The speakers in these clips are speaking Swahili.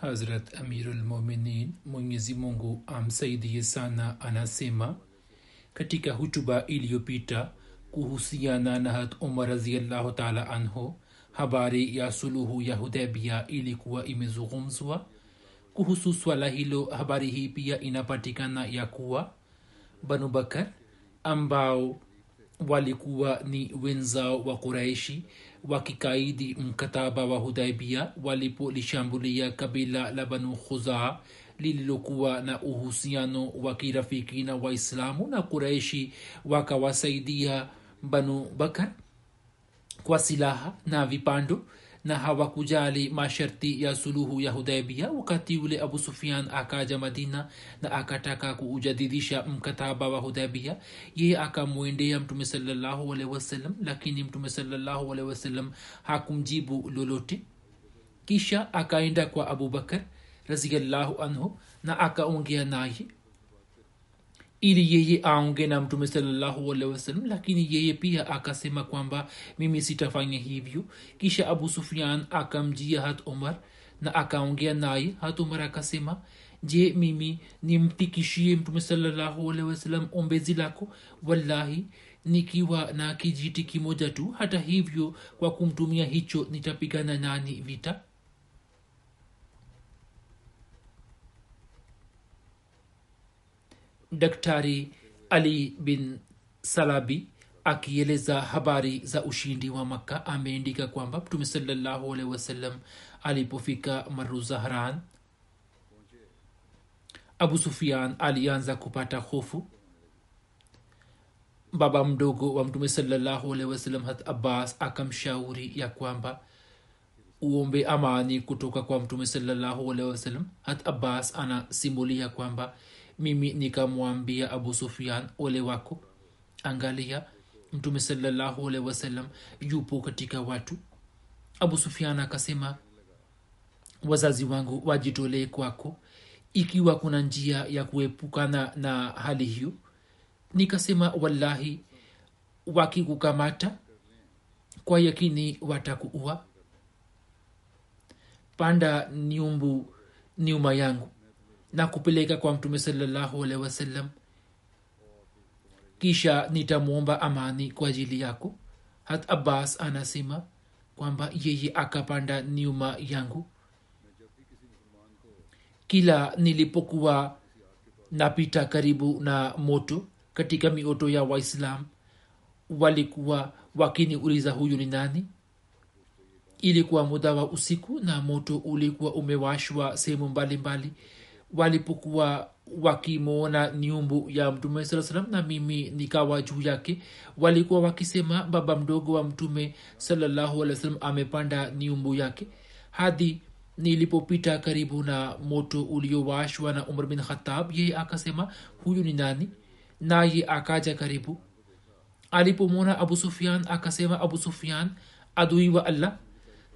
Hazrat Amirul Mominin, Mwenyezi Mungu amsaidie sana, anasema katika hutuba iliyopita kuhusiana na hat Umar raziallahu taala anhu, habari ya suluhu ya Hudebia ilikuwa imezungumzwa. Kuhusu swala hilo, habari hii pia inapatikana ya kuwa Banu Bakar ambao walikuwa ni wenzao wa Quraishi wakikaidi mkataba wa Hudaibia walipolishambulia kabila la Banu Khuzaa lililokuwa na uhusiano wa kirafiki na Waislamu na Quraishi wakawasaidia Banu Bakar kwa silaha na vipando na hawakujali masharti ya suluhu ya hudaibia wakati ule abu sufian akaja madina na akataka kuujadidisha mkataba wa hudaibia yeye akamwendea mtume salallahu alehi wasallam lakini mtume salallahu wasallam hakumjibu lolote. Kisha akaenda kwa abubakar raziallahu anhu na akaongea naye ili yeye aonge na mtume salallahu lakini yeye pia akasema kwamba mimi sitafanya hivyo. Kisha abu sufian akamjia hat umar na akaongea naye. Hat umar akasema je mimi nimtikishie mtume salallahu ombezi lako? Wallahi nikiwa na kijiti kimoja tu. Hata hivyo kwa kumtumia hicho nitapigana nani vita daktari ali bin salabi akieleza habari za ushindi wa makka. Ameandika kwamba mtume salallahu alehi wasallam alipofika maruzahran abu sufian alianza kupata hofu. Baba mdogo wa mtume salallahu alehi wasallam hat abbas akamshauri ya kwamba uombe amani kutoka kwa mtume salallahu alehi wasallam. Hat abbas anasimulia kwamba mimi nikamwambia abu sufian ole wako angalia mtume salallahu alehi wasallam yupo katika watu. Abu sufian akasema wazazi wangu wajitolee kwako ikiwa kuna njia ya kuepukana na hali hiyo. Nikasema wallahi wakikukamata kwa yakini watakuua. Panda nyumbu nyuma yangu na kupeleka kwa mtume salallahu alehi wasallam. Kisha nitamwomba amani kwa ajili yako. Hat abbas anasema kwamba yeye akapanda nyuma yangu. Kila nilipokuwa napita karibu na moto katika mioto ya waislam walikuwa wakiniuliza huyu ni nani? Ilikuwa muda wa usiku na moto ulikuwa umewashwa sehemu mbalimbali walipokuwa wakimwona nyumbu ya mtume saa salam na mimi nikawa juu yake walikuwa wakisema baba mdogo wa mtume salallahu alih wa sallam amepanda nyumbu yake. Hadi nilipopita karibu na moto uliowashwa na umar bin khatab yeye akasema huyu ni nani? Naye akaja karibu. Alipomwona abu sufian akasema abu sufian adui wa allah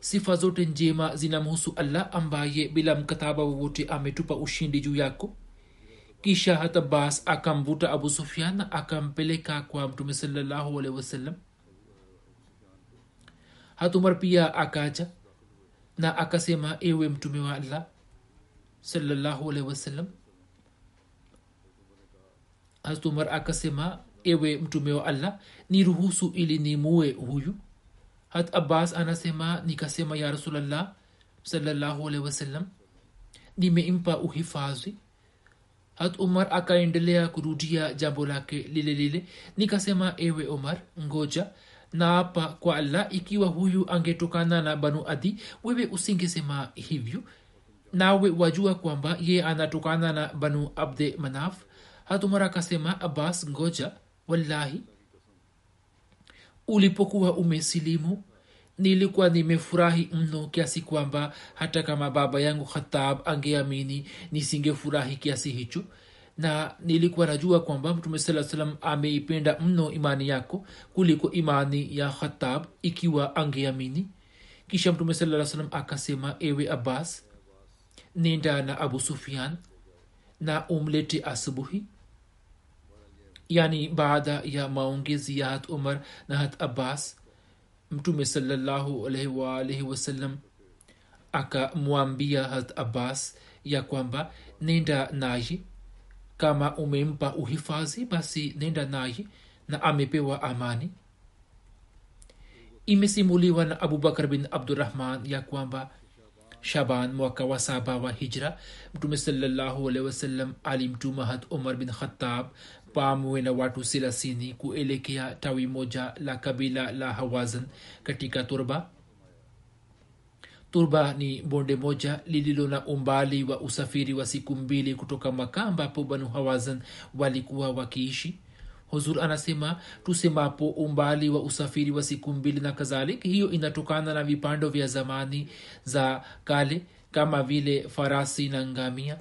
sifa zote njema zinamhusu allah ambaye bila mkataba wowote ametupa ushindi juu yako. Kisha hata bas akamvuta abu sufian akampeleka kwa mtume salallahu alehi wasallam. Hatumar pia akaja na akasema ewe mtume wa allah salallahu alehi wasallam. Hatumar akasema ewe mtume wa allah ni ruhusu ili nimue huyu hat abbas anasema nikasema ya rasulllah salallahu alehi wasallam nimeimpa uhifadhi. Hat umar akaendelea kurudia jambo lake lile lile. Nikasema ewe umar ngoja naapa kwa allah ikiwa huyu angetokana na banu adi wewe usingesema hivyo. Nawe wajua kwamba ye anatokana na banu abde manaf. Hat umar akasema abbas ngoja wallahi ulipokuwa umesilimu nilikuwa nimefurahi mno kiasi kwamba hata kama baba yangu khatab angeamini nisingefurahi kiasi hicho na nilikuwa najua kwamba mtume saa salam ameipenda mno imani yako kuliko imani ya khatab ikiwa angeamini. Kisha mtume saa salam akasema ewe abbas nenda na abu sufian na umlete asubuhi yani baada ya maongezi ya hat umar na hat abbas mtume waalihi wasallam akamwambia hat abbas ya kwamba nenda naye kama umempa uhifadhi basi nenda naye na amepewa amani. Imesimuliwa na abubakar bin abdurahman ya kwamba shaban mwaka wa saba wa hijra mtume salallahu alaihi wasallam alimtuma hat umar bin khatab pamwe na watu selasini kuelekea tawi moja la kabila la hawazan katika turba. Turba ni bonde moja lililo na umbali wa usafiri wa siku mbili kutoka maka ambapo banu hawazan walikuwa wakiishi. Huzur anasema tusemapo umbali wa usafiri wa siku mbili na kadhalik hiyo inatokana na vipando vya zamani za kale kama vile farasi na ngamia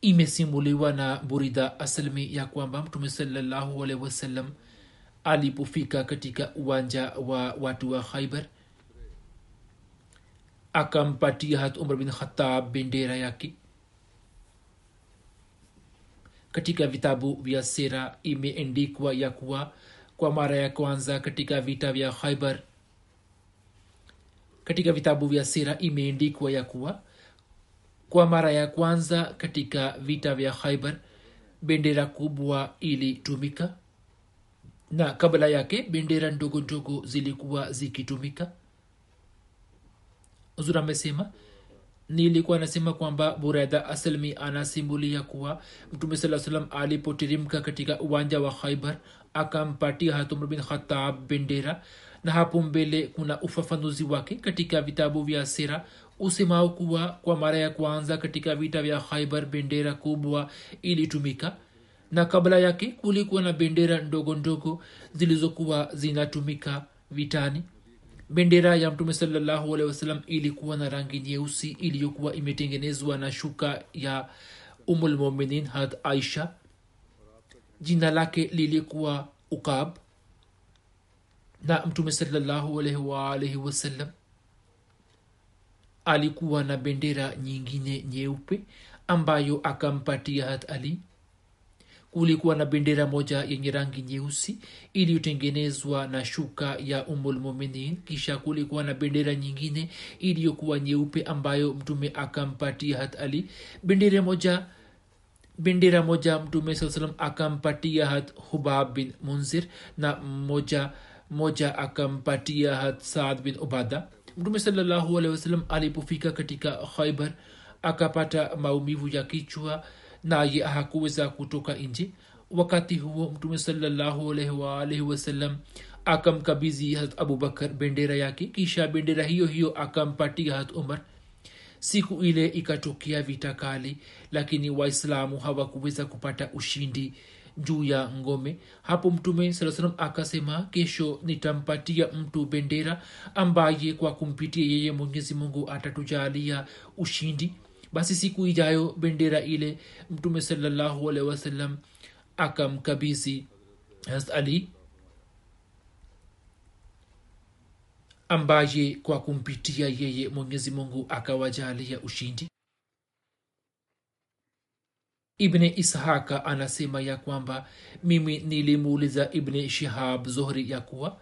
imesimuliwa na burida aslmi ya kwamba mtume salallahu alehi wasallam alipofika katika uwanja wa watu wa khaibar akampatia hat umar bin khatab bendera yake. Katika vitabu vya sera imeendikwa ya kuwa kwa mara ya kwanza katika vita vya khaibar katika vitabu vya sera imeendikwa ya kuwa kwa mara ya kwanza katika vita vya khaibar bendera kubwa ilitumika. Na kabla yake bendera ndogo ndogo zilikuwa zikitumika. Zura amesema nilikuwa nasema kwamba bureda aslmi anasimulia kuwa mtume saa salam alipotirimka katika uwanja wa khaibar akampatia hatumr bin khatab bendera. Na hapo mbele kuna ufafanuzi wake katika vitabu vya sera usemao kuwa kwa mara ya kwanza katika vita vya khaibar bendera kubwa ilitumika. Na kabla yake kulikuwa na bendera ndogo ndogo zilizokuwa zinatumika vitani. Bendera ya mtume sawasalam ilikuwa na rangi nyeusi iliyokuwa imetengenezwa na shuka ya umulmuminin had aisha. Jina lake lilikuwa ukab na mtume waalaihi wasallam alikuwa na bendera nyingine nyeupe ambayo akampatia hat ali. Kulikuwa na bendera moja yenye rangi nyeusi iliyotengenezwa na shuka ya umulmuminin kisha kulikuwa na bendera nyingine iliyokuwa nyeupe ambayo mtume akampatia hat ali. Bendera moja bendera moja mtume saa salam akampatia hat hubab bin munzir na moja moja akampatia hat saad bin ubada mtume wasallam alipofika katika khaibar akapata maumivu ya kichwa naye hakuweza kutoka nje. Wakati huo mtume wasallam akamkabizi harat abubakar bendera yake kisha bendera hiyo hiyo akampatia harat umar siku ile ikatokea vita kali lakini waislamu hawakuweza kupata ushindi juu ya ngome. Hapo mtume saa salam akasema kesho nitampatia mtu bendera ambaye kwa kumpitia yeye mwenyezi mungu atatujalia ushindi. Basi siku ijayo bendera ile mtume salallahu alehi wasallam akamkabisi has ali ambaye kwa kumpitia yeye mwenyezi mungu akawajalia ushindi ibni ishaka anasema ya kwamba mimi nilimuuliza ibni shihab zohri ya kuwa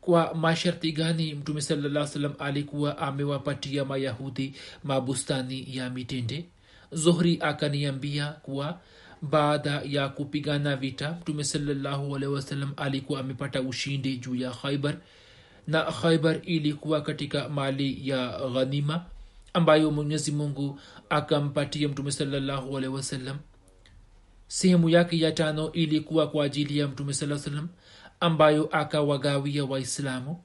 kwa masharti gani mtume salaa salam alikuwa amewapatia mayahudi mabustani ya mitende? Zohri akaniambia kuwa baada ya kupigana vita mtume salallahu alehi wasallam alikuwa amepata ushindi juu ya khaibar na khaibar ilikuwa katika mali ya ghanima ambayo mwenyezi mungu akampatia mtume salallahu alehi wasallam. Sehemu yake ya tano ilikuwa kwa ajili ya mtume saa salam ambayo akawagawia waislamu.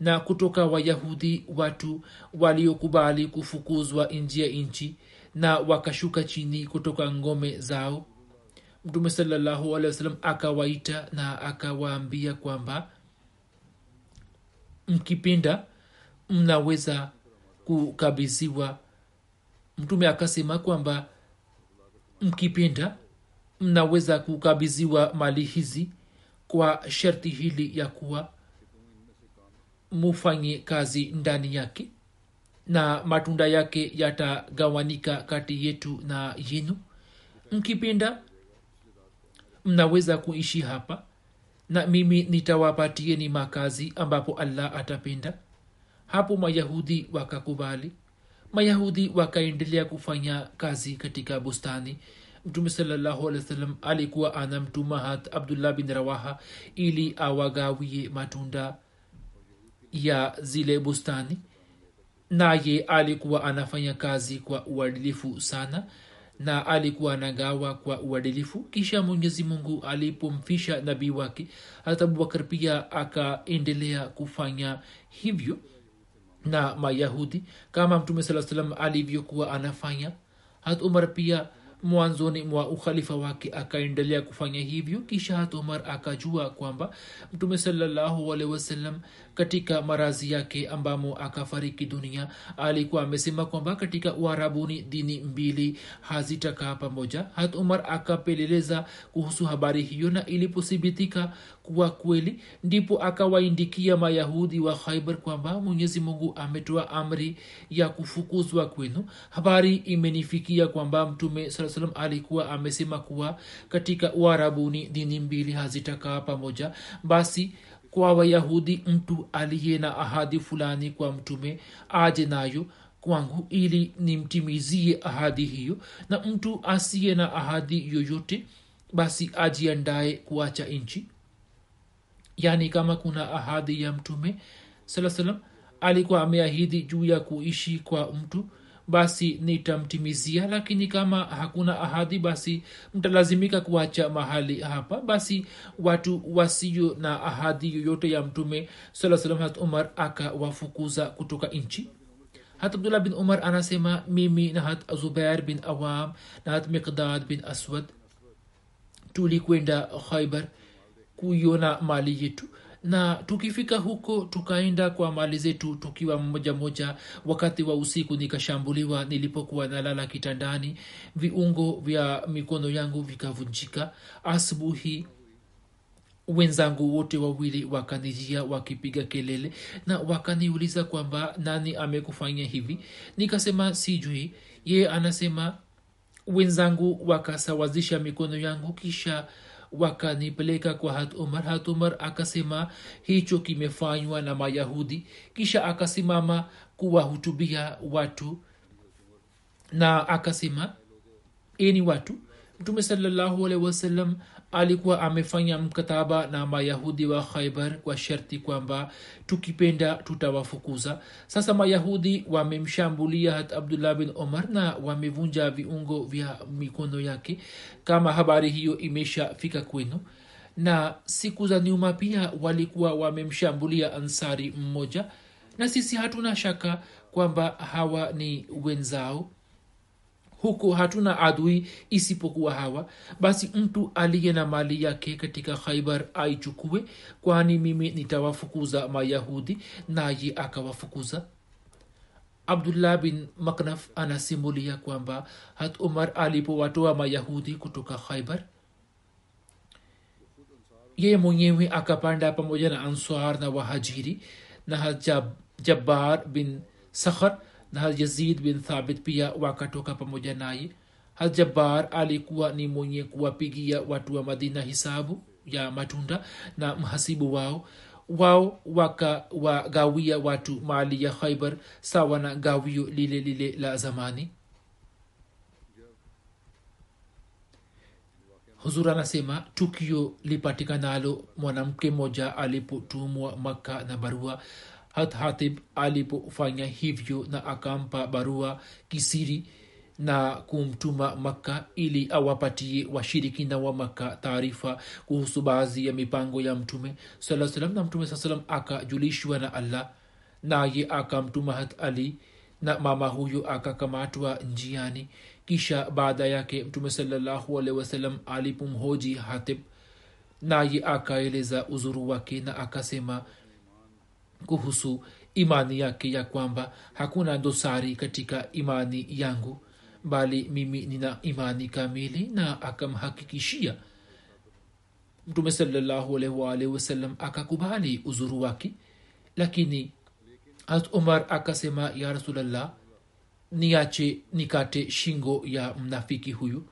Na kutoka wayahudi watu waliokubali kufukuzwa nji ya nchi na wakashuka chini kutoka ngome zao mtume salallahu alehi wasallam akawaita na akawaambia kwamba mkipenda mnaweza kukabiziwa mtume akasema kwamba mkipenda mnaweza kukabiziwa mali hizi kwa sharti hili ya kuwa mufanye kazi ndani yake na matunda yake yatagawanika kati yetu na yenu. Mkipenda mnaweza kuishi hapa na mimi nitawapatieni makazi ambapo allah atapenda hapo mayahudi wakakubali. Mayahudi wakaendelea kufanya kazi katika bustani. Mtume salallahu alikuwa anamtuma hat abdullah bin rawaha ili awagawie matunda ya zile bustani. Naye alikuwa anafanya kazi kwa uadilifu sana na alikuwa anagawa kwa uadilifu. Kisha mwenyezi mungu alipomfisha nabii wake hata abubakar pia akaendelea kufanya hivyo na mayahudi kama mtume saa salam alivyokuwa anafanya. Hat umar pia mwanzoni mwa ukhalifa wake akaendelea kufanya hivyo kisha hat umar akajua kwamba mtume salallahu alehi wasallam katika marazi yake ambamo akafariki dunia alikuwa amesema kwamba katika uharabuni dini mbili hazitakaa pamoja. Hat umar akapeleleza kuhusu habari hiyo na ilipothibitika kuwa kweli ndipo akawaindikia mayahudi wa khaibar kwamba mwenyezi mungu ametoa amri ya kufukuzwa kwenu. Habari imenifikia kwamba mtume saa salam alikuwa amesema kuwa katika uharabuni dini mbili hazitakaa pamoja. Basi kwa wayahudi mtu aliye na ahadi fulani kwa mtume aje nayo kwangu ili nimtimizie ahadi hiyo. Na mtu asiye na ahadi yoyote basi ajiandaye kuacha nchi. Yaani kama kuna ahadi ya mtume saa salam alikuwa ameahidi juu ya kuishi kwa mtu basi nitamtimizia lakini kama hakuna ahadi basi mtalazimika kuacha mahali hapa. Basi watu wasio na ahadi yoyote ya mtume saa salam hat umar akawafukuza kutoka nchi. Hat abdullah bin umar anasema mimi na hat zubair bin awam na hat miqdad bin aswad tulikwenda khaibar kuiona mali yetu na tukifika huko tukaenda kwa mali zetu tukiwa mmoja moja. Wakati wa usiku nikashambuliwa nilipokuwa nalala kitandani. Viungo vya mikono yangu vikavunjika. Asubuhi wenzangu wote wawili wakanijia wakipiga kelele na wakaniuliza kwamba nani amekufanya hivi. Nikasema sijui. Yeye anasema wenzangu wakasawazisha mikono yangu kisha wakanipeleka kwa hat umar hat umar akasema hicho kimefanywa na mayahudi kisha akasimama kuwahutubia watu na akasema eni watu mtume salallahu alehi wasallam alikuwa amefanya mkataba na mayahudi wa khaibar kwa sharti kwamba tukipenda tutawafukuza. Sasa mayahudi wamemshambulia hat abdullah bin omar na wamevunja viungo vya mikono yake. Kama habari hiyo imeshafika kwenu. Na siku za nyuma pia walikuwa wamemshambulia ansari mmoja. Na sisi hatuna shaka kwamba hawa ni wenzao huko hatuna adui isipokuwa hawa basi mtu aliye na mali yake katika khaibar aichukue kwani mimi nitawafukuza mayahudi naye akawafukuza. Abdullah bin maknaf anasimulia kwamba hat umar alipowatoa mayahudi kutoka khaibar yeye mwenyewe akapanda pamoja na answar na wahajiri na jabbar bin sakhar na yazid bin thabit pia wakatoka pamoja naye. Hajabar alikuwa ni mwenye kuwapigia watu wa madina hisabu ya matunda na mhasibu wao. Wao wakawagawia watu mali ya khaibar sawa na gawio lile lile la zamani. Huzur anasema tukio lipatikanalo mwanamke mmoja alipotumwa maka na barua hat hatib alipofanya hivyo na akampa barua kisiri na kumtuma makka ili awapatie washirikina wa makka taarifa kuhusu baadhi ya mipango ya mtume saa salam na mtume saa akajulishwa na allah naye akamtuma hat ali na mama huyo akakamatwa njiani. Kisha baada yake mtume salallahu alehi wasallam alipomhoji hatib naye akaeleza uzuru wake na akasema kuhusu imani yake ya kwamba hakuna dosari katika imani yangu bali mimi nina imani kamili na akamhakikishia. Mtume salllahualwalhi wasallam akakubali uzuru wake lakini hat umar akasema ya rasulllah niache nikate shingo ya mnafiki huyu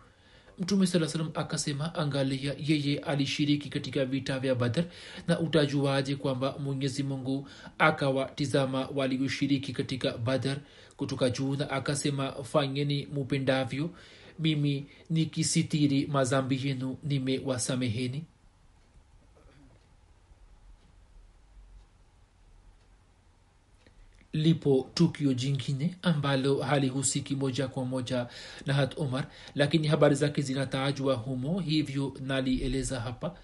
mtume saa salam akasema angalia yeye alishiriki katika vita vya badr na utajuaje kwamba mwenyezi mungu akawatizama walioshiriki katika badr? Kutoka juu na akasema fanyeni mupendavyo mimi nikisitiri mazambi yenu nimewasameheni lipo tukio jingine ambalo halihusiki moja kwa moja na hat umar lakini habari zake zinatajwa humo hivyo nalieleza hapa.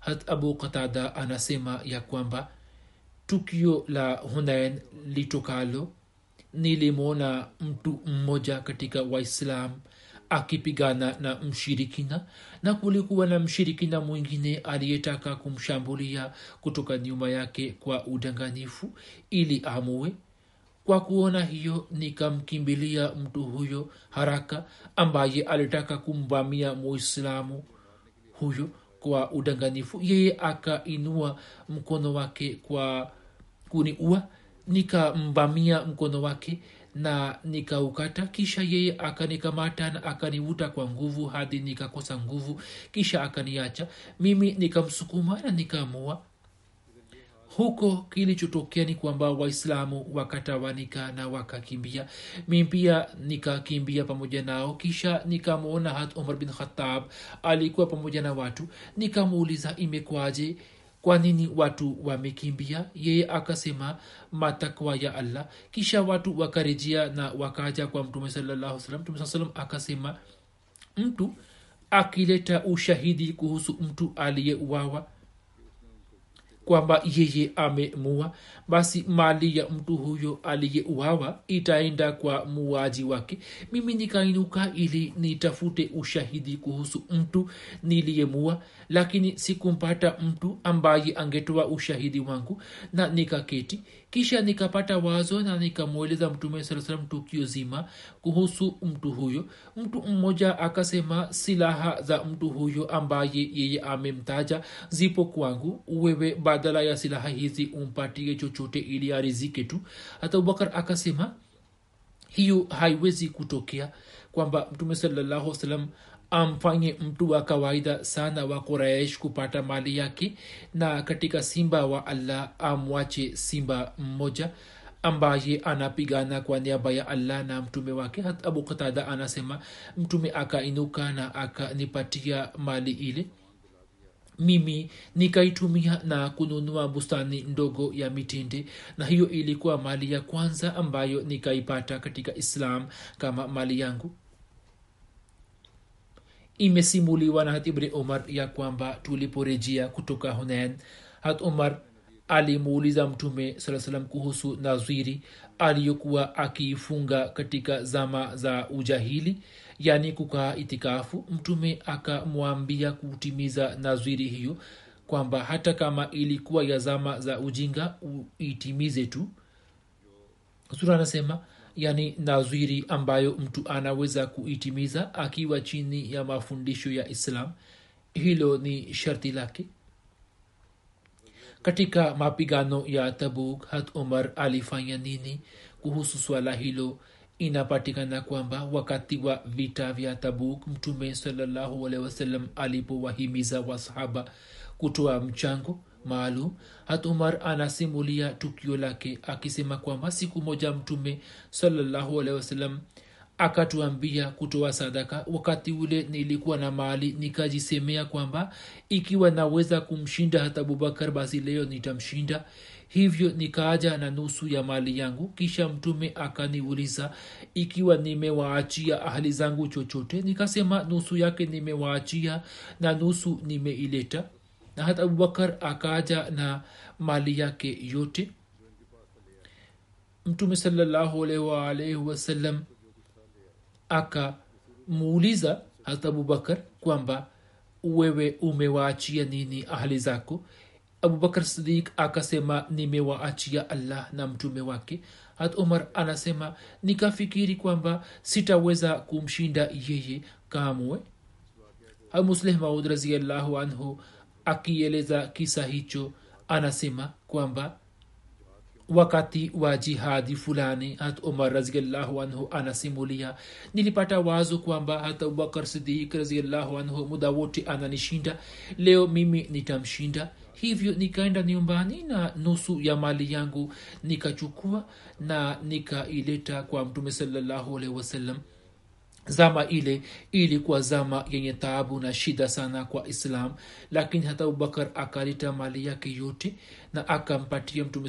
Hat abu qatada anasema ya kwamba tukio la hunain litokalo nilimwona mtu mmoja katika waislam akipigana na mshirikina na kulikuwa na mshirikina mwingine aliyetaka kumshambulia kutoka nyuma yake kwa udanganifu ili amue. Kwa kuona hiyo nikamkimbilia mtu huyo haraka ambaye alitaka kumvamia muislamu huyo kwa udanganifu yeye akainua mkono wake kwa kuniua nikamvamia mkono wake na nikaukata kisha yeye akanikamata na akanivuta kwa nguvu hadi nikakosa nguvu kisha akaniacha. Mimi nikamsukuma na nikamua huko kilichotokea ni kwamba waislamu wakatawanika na wakakimbia. Mi pia nikakimbia pamoja nao kisha nikamwona hat umar bin khatab alikuwa pamoja na watu. Nikamuuliza imekwaje kwa nini watu wamekimbia? Yeye akasema matakwa ya allah. Kisha watu wakarejea na wakaja kwa mtume salallahu salam salam akasema mtu akileta ushahidi kuhusu mtu aliyeuawa kwamba yeye amemua basi mali ya mtu huyo aliyeuawa itaenda kwa muaji wake. Mimi nikainuka ili nitafute ushahidi kuhusu mtu niliyemua lakini sikumpata mtu ambaye angetoa ushahidi wangu na nikaketi. Kisha nikapata wazo na nikamweleza mtume saa tukio zima kuhusu mtu huyo. Mtu mmoja akasema silaha za mtu huyo ambaye yeye amemtaja zipo kwangu. Wewe badala ya silaha hizi umpatie chochote ili arizike tu. Hata abubakar akasema hiyo haiwezi kutokea kwamba mtume salallahu salam amfanye mtu wa kawaida sana wa quraish kupata mali yake na katika simba wa allah amwache simba mmoja ambaye anapigana kwa niaba ya allah na mtume wake. Hat abu qatada anasema mtume akainuka na akanipatia mali ile mimi nikaitumia na kununua bustani ndogo ya mitinde na hiyo ilikuwa mali ya kwanza ambayo nikaipata katika islam kama mali yangu. Imesimuliwa na hat ibni umar ya kwamba tuliporejea kutoka hunain hat umar alimuuliza mtume saa salam kuhusu nazwiri aliyokuwa akiifunga katika zama za ujahili yaani kukaa itikafu mtume akamwambia kutimiza nazwiri hiyo kwamba hata kama ilikuwa ya zama za ujinga uitimize tu. Sura anasema yani nazwiri ambayo mtu anaweza kuitimiza akiwa chini ya mafundisho ya islam hilo ni sharti lake. Katika mapigano ya tabuk hat umar alifanya nini kuhusu swala hilo inapatikana kwamba wakati wa vita vya tabuk mtume sawasalam alipowahimiza wasahaba kutoa mchango maalum hat umar anasimulia tukio lake akisema kwamba siku moja mtume sawasalam akatuambia kutoa sadaka. Wakati ule nilikuwa na mali nikajisemea kwamba ikiwa naweza kumshinda hata abubakar basi leo nitamshinda hivyo nikaaja na nusu ya mali yangu kisha mtume akaniuliza ikiwa nimewaachia ahli zangu chochote? Nikasema nusu yake nimewaachia na nusu nimeileta. Na hata abubakar akaaja na mali yake yote. Mtume salallahu alaihi akamuuliza hata abubakar kwamba wewe umewaachia nini ahli zako abubakar sidik akasema nimewaachia allah na mtume wake. Hat umar anasema nikafikiri kwamba sitaweza kumshinda yeye kamwe. Musleh maud raziallahu anhu akieleza kisa hicho anasema kwamba wakati wa jihadi fulani hat umar raziallahu anhu anasimulia nilipata wazo kwamba hata abubakar sidik raziallahu anhu muda wote ananishinda. Leo mimi nitamshinda hivyo nikaenda nyumbani na nusu ya mali yangu nikachukua na nikaileta kwa mtume salallahu wasallam. Zama ile ilikuwa zama yenye taabu na shida sana kwa islam lakini hata abubakar akaleta mali yake yote na akampatia mtume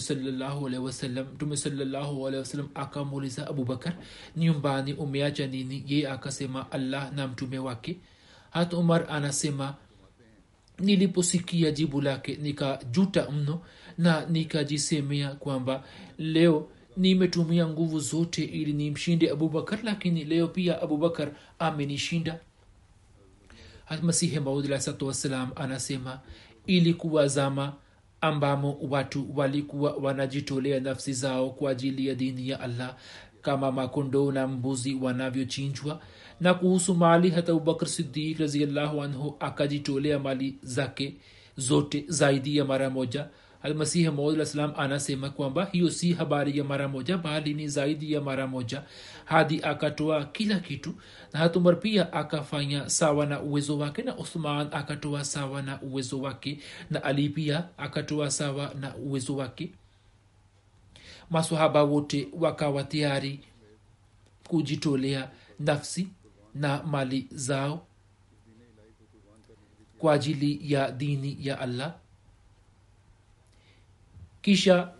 alaihi mtume salallahu akamuuliza abubakar nyumbani umeacha nini? Ye akasema allah na mtume wake. Hata umar anasema niliposikia jibu lake nikajuta mno na nikajisemea kwamba leo nimetumia nguvu zote ili nimshinde abubakar lakini leo pia abubakar amenishinda. Masihi maudlasatu anasema ilikuwa zama ambamo watu walikuwa wanajitolea nafsi zao kwa ajili ya dini ya allah kama makondoo na mbuzi wanavyochinjwa. Na kuhusu mali hata abubakr sidik raziallahu anhu akajitolea mali zake zote zaidi ya mara moja. Almasihi maudsalam anasema kwamba hiyo si habari ya mara moja bali ni zaidi ya mara moja. Hadi akatoa kila kitu na hatumar pia akafanya sawa na uwezo wake na uthman akatoa sawa na uwezo wake na ali pia akatoa sawa na uwezo wake masahaba wote wakawa tayari kujitolea nafsi na mali zao kwa ajili ya dini ya allah. Kisha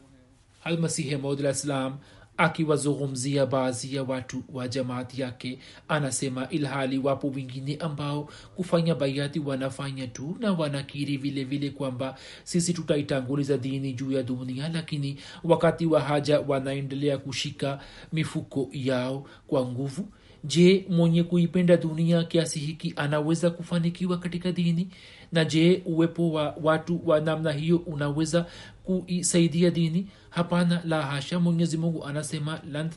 almasihi maudlah salam akiwazungumzia baadhi ya watu wa jamaati yake anasema ilhali wapo wengine ambao kufanya baiati wanafanya tu na wanakiri vile vile kwamba sisi tutaitanguliza dini juu ya dunia lakini wakati wa haja wanaendelea kushika mifuko yao kwa nguvu. Je mwenye kuipenda dunia kiasi hiki anaweza kufanikiwa katika dini? Na je uwepo wa watu wa namna hiyo unaweza kuisaidia dini hapana la hasha mwenyezi mungu anasema lan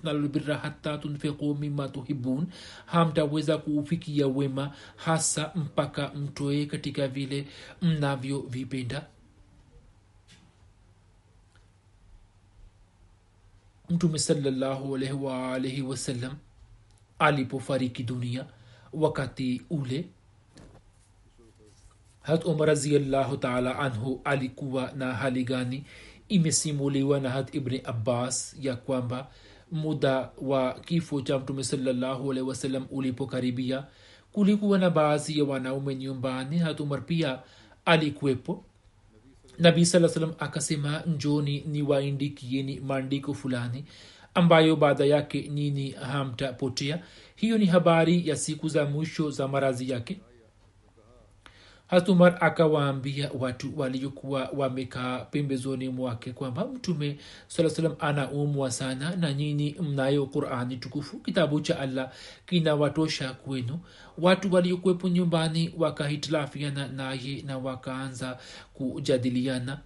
hata tunfiku mima tuhibun hamtaweza kuufikia wema hasa mpaka mtoe katika vile mnavyovipenda. Mtume salallahu wasallam alipofariki dunia wakati ule hat umar raziallahu taala anhu alikuwa na hali gani imesimuliwa na hat ibni abbas ya kwamba muda wa kifo cha mtume salallahu ulipokaribia kulikuwa na baadhi ya wanaume nyumbani. Hat umar pia alikuwepo. Nabii saa salam akasema njoni ni waindikieni maandiko fulani ambayo baada yake nini hamtapotea. Hiyo ni habari ya siku za mwisho za marazi yake hatumar akawaambia watu waliokuwa wamekaa pembezoni mwake kwamba mtume saa salam anaumwa sana na nyini mnayo qurani tukufu kitabu cha allah kinawatosha kwenu. Watu waliokuwepo nyumbani wakahitilafiana naye na wakaanza kujadiliana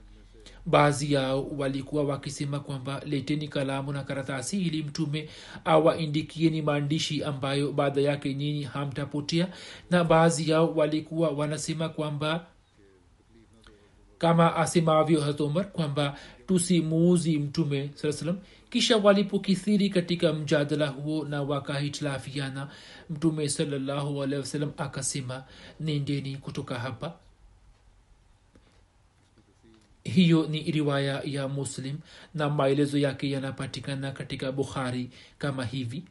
baadhi yao walikuwa wakisema kwamba leteni kalamu na karatasi ili mtume awaindikieni maandishi ambayo baada yake nyinyi hamtapotea. Na baadhi yao walikuwa wanasema kwamba kama asemavyo hatomar kwamba tusimuuzi mtume saa salam kisha walipokithiri katika mjadala huo na wakahitilafiana mtume salallahu alehi wasallam akasema nendeni kutoka hapa hiyo ni riwaya ya muslim na maelezo yake yanapatikana katika bukhari kama hivi.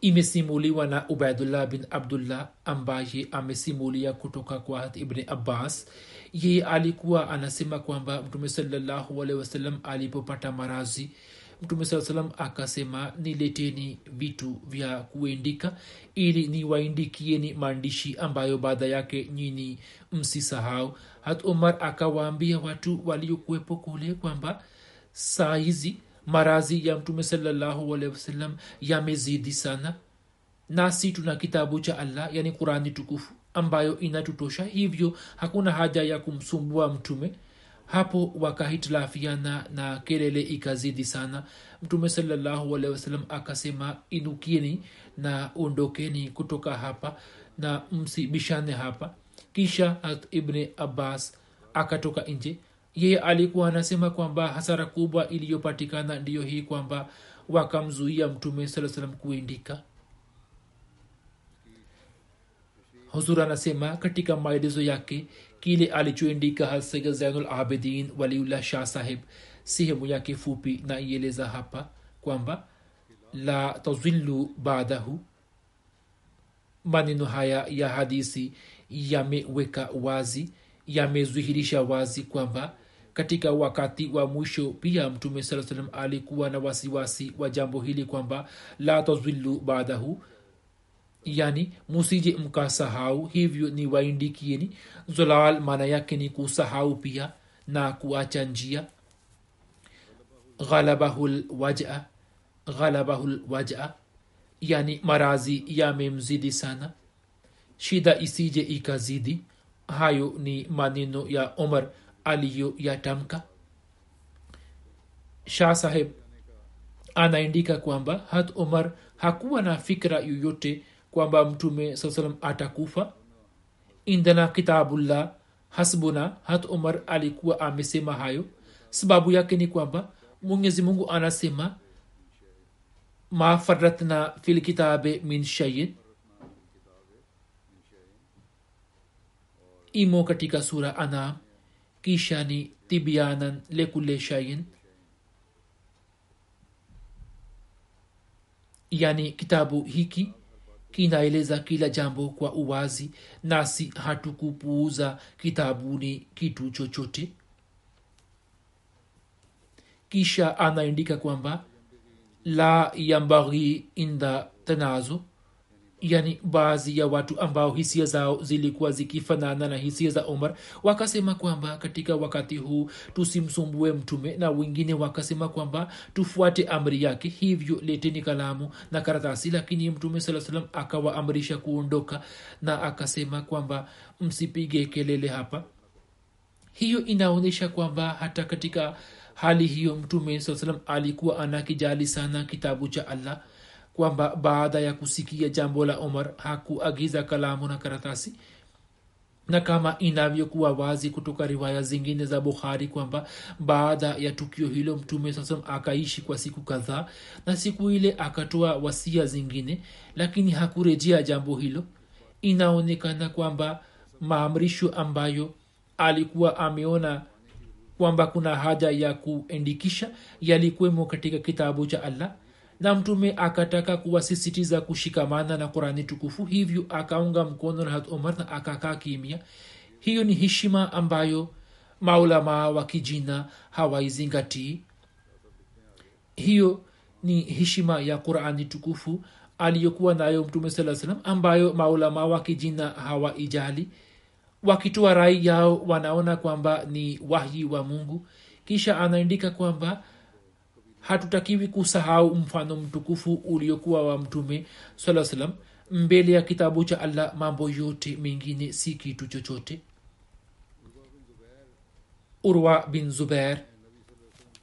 Imesimuliwa na ubaidullah bin abdullah ambaye amesimulia kutoka kwa ibni abbas. Yeye alikuwa anasema kwamba mtume salallahu alehi wasallam alipopata marazi mtume saa salam akasema nileteni vitu vya kuendika ili niwaindikieni maandishi ambayo baada yake nyini msisahau hat umar akawaambia watu waliokuwepo kule kwamba saa hizi marazi ya mtume sawasalam yamezidi sana nasi tuna kitabu cha allah yani qurani tukufu ambayo inatutosha. Hivyo hakuna haja ya kumsumbua mtume. Hapo wakahitilafiana na kelele ikazidi sana. Mtume sawasalam akasema inukieni na ondokeni kutoka hapa na msibishane hapa kisha ibni abbas akatoka nje. Yeye alikuwa anasema kwamba hasara kubwa iliyopatikana ndiyo hii kwamba wakamzuia mtume saa salam kuendika huzur anasema katika maelezo yake kile alichoendika hasega zainul abidin waliullah shah sahib sehemu yake fupi na ieleza hapa kwamba la tazilu baadahu maneno haya ya hadisi yameweka wazi yamezihirisha wazi kwamba katika wakati wa mwisho pia mtume saa salam alikuwa na wasiwasi wa jambo hili kwamba la tazwilu baadahu yani musije mkasahau. Hivyo ni waindikieni zolal maana yake ni kusahau pia na kuacha njia. Ghalabahul waja yani marazi yamemzidi sana shida isije ikazidi. Hayo ni maneno ya omar aliyoyatamka. Shah saheb anaandika kwamba hat omar hakuwa na fikra yoyote kwamba mtume saa atakufa. Indana kitabullah hasbuna hat omar alikuwa amesema hayo. Sababu yake ni kwamba mwenyezi mungu anasema ma faratna min shayin imo katika sura anam kisha ni tibianan lekule shayin yani kitabu hiki kinaeleza kila jambo kwa uwazi nasi hatukupuuza kitabuni kitu chochote. Kisha anaandika kwamba la yambaghi inda tanazo yani baadhi ya watu ambao hisia zao zilikuwa zikifanana na hisia za omar wakasema kwamba katika wakati huu tusimsumbue mtume na wengine wakasema kwamba tufuate amri yake hivyo leteni kalamu na karatasi. Lakini mtume saa salam akawaamrisha kuondoka na akasema kwamba msipige kelele hapa. Hiyo inaonyesha kwamba hata katika hali hiyo mtume saa salam alikuwa anakijali sana kitabu cha allah kwamba baada ya kusikia jambo la omar hakuagiza kalamu na karatasi. Na kama inavyokuwa wazi kutoka riwaya zingine za bukhari kwamba baada ya tukio hilo mtume sasam akaishi kwa siku kadhaa na siku ile akatoa wasia zingine lakini hakurejea jambo hilo. Inaonekana kwamba maamrisho ambayo alikuwa ameona kwamba kuna haja ya kuendikisha yalikuwemo katika kitabu cha allah na mtume akataka kuwasisitiza kushikamana na qurani tukufu hivyo akaunga mkono na omar na akakaa kimya. Hiyo ni heshima ambayo maulamaa wa kijina hawaizingatii. Hiyo ni heshima ya qurani tukufu aliyokuwa nayo mtume saa salam ambayo maulamaa wa kijina hawaijali. Wakitoa rai yao wanaona kwamba ni wahyi wa mungu. Kisha anaandika kwamba hatutakiwi kusahau mfano mtukufu uliokuwa wa mtume saa salam mbele ya kitabu cha allah mambo yote mengine si kitu chochote. Urwa bin zubair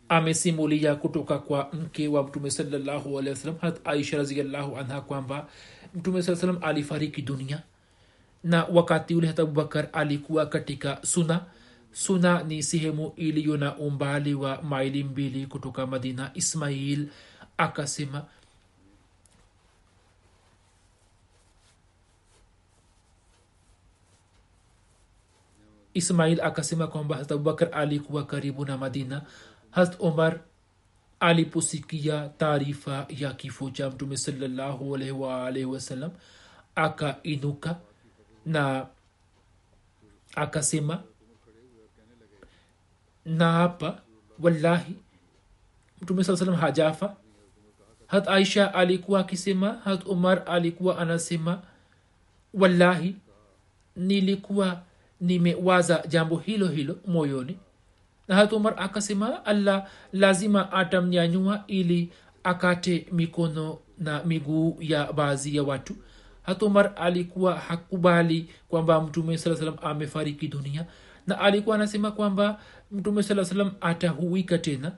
amesimulia kutoka kwa mke wa mtume alehi hat aisha raziallahu anha kwamba mtume saa salam alifariki dunia na wakati ule hata abubakar alikuwa katika suna suna ni sehemu iliyo na umbali wa maili mbili kutoka madina ismail akasema ismail akasema kwamba harat abubakar alikuwa karibu na madina. Harat omar aliposikia taarifa ya kifo cha mtume waalaihi wasallam akainuka na akasema na hapa wallahi mtume saa salam hajafa. Hat aisha alikuwa akisema hat umar alikuwa anasema wallahi nilikuwa nimewaza jambo hilo hilo moyoni. Na hat umar akasema allah lazima atamnyanyua ili akate mikono na miguu ya baadhi ya watu. Hat umar alikuwa hakubali kwamba mtume saa salam amefariki dunia. Na alikuwa anasema kwamba mtume saa salam atahuika tena.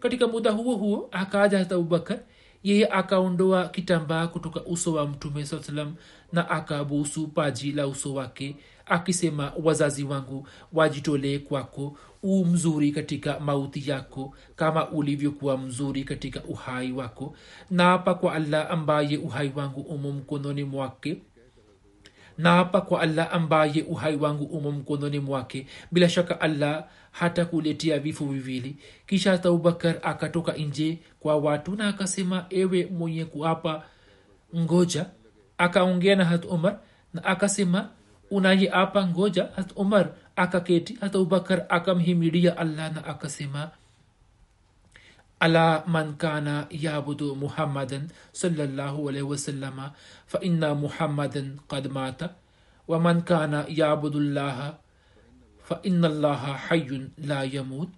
Katika muda huo huo akaja hata abubakar yeye akaondoa kitambaa kutoka uso wa mtume saa salam na akabusu paji la uso wake akisema wazazi wangu wajitolee kwako u mzuri katika mauti yako kama ulivyokuwa mzuri katika uhai wako. Naapa kwa allah ambaye uhai wangu umo mkononi mwake naapa kwa allah ambaye uhai wangu umo mkononi mwake bila shaka allah hata kuletea vifo viwili. Kisha abubakar akatoka nje kwa watu na akasema ewe mwenye kuapa ngoja. Akaongea na hat umar na akasema unaye apa ngoja. Hat umar akaketi hata abubakar akamhimilia allah na akasema ala man kana yabudu muhammadan صلى fa inna muhammadan qad mata wa man kana yabudu llaha fa inna llaha hayun la yamut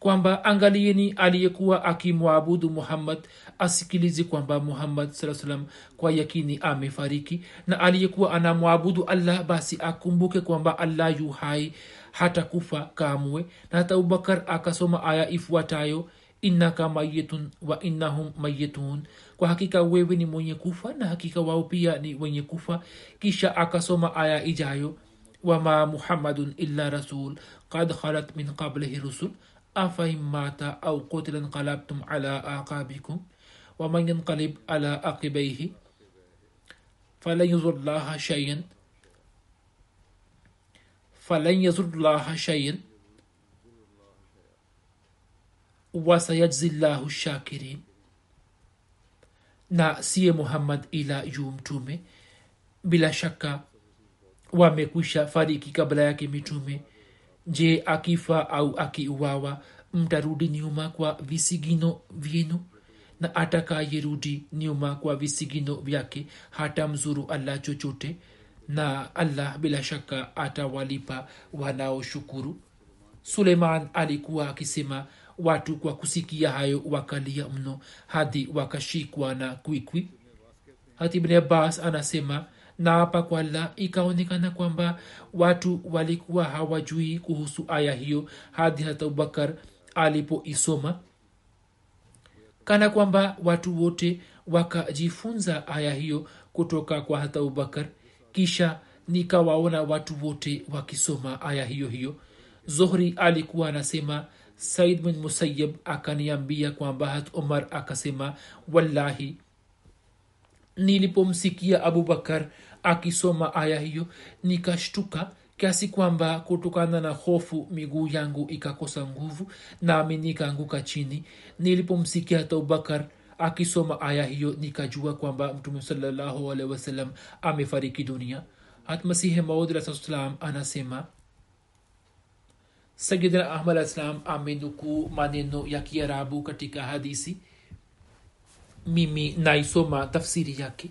kwamba angalieni aliyekuwa akimwabudu muhammad asikilizi kwamba muhammad saa salam kwa yakini amefariki. Na aliyekuwa anamwabudu allah basi akumbuke kwamba allah yu hata kufa kamwe. Na hata abubakar akasoma aya ifuatayo innaka mayitun wa innahum mayitun kwa hakika wewe ni mwenye kufa na hakika wao pia ni wenye kufa. Kisha akasoma aya ijayo wama muhammadun illa rasul kad khalat min qablihi rusul afain mata au qutila inqalabtum ala aqabikum waman yanqalib ala aqibaihi falan yuzur llaha shay'an falan yazur şeyin shay'an wasayajzi llahu shakirin na siye muhammad ila yu mtume bila shaka wamekwisha fariki kabla yake mitume je akifa au akiuawa mtarudi nyuma kwa visigino vyenu na atakayerudi nyuma kwa visigino vyake hata mzuru allah chochote na allah bila shaka atawalipa wanaoshukuru. Suleiman alikuwa akisema watu kwa kusikia hayo wakalia mno hadi wakashikwa na kwikwi. Hati ibni abbas anasema naapa kwa allah ikaonekana kwamba watu walikuwa hawajui kuhusu aya hiyo hadi hata abubakar alipoisoma. Kana kwamba watu wote wakajifunza aya hiyo kutoka kwa hata abubakar kisha nikawaona watu wote wakisoma aya hiyo hiyo. Zohri alikuwa anasema said bin musayib akaniambia kwamba hat umar akasema wallahi nilipomsikia abubakar akisoma aya hiyo nikashtuka kiasi kwamba kutokana na hofu miguu yangu ikakosa nguvu nami nikaanguka chini. Nilipomsikia abubakar akisoma aya hiyo nikajua kwamba mtume salallahu alehi amefariki dunia. Maud rasalam anasema sayidina ahmad alah salam amenukuu maneno ya kiarabu katika hadisi mimi naisoma tafsiri yake.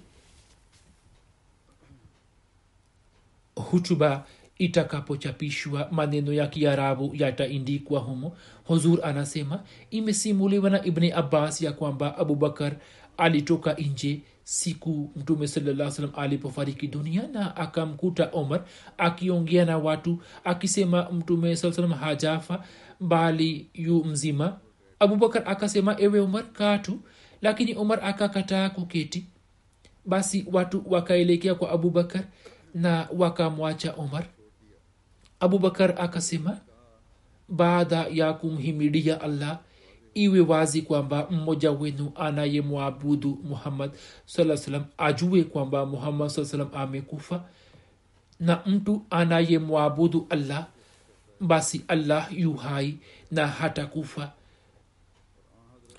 Hutuba itakapochapishwa maneno ya kiarabu yataindikwa humo. Huzur anasema imesimuliwa na ibni abbas ya kwamba abubakar alitoka nje siku mtume salaa alipofariki dunia na akamkuta omar akiongea na watu akisema mtume saa hajafa bali yu mzima. Abubakar akasema ewe omar katu lakini omar akakataa kuketi. Basi watu wakaelekea kwa abubakar na wakamwacha omar abubakar akasema baada ya kumhimidia allah iwe wazi kwamba mmoja wenu anayemwabudu muhammad saa salam ajue kwamba muhammad saa salam amekufa na mtu anayemwabudu allah basi allah yu hai na hata kufa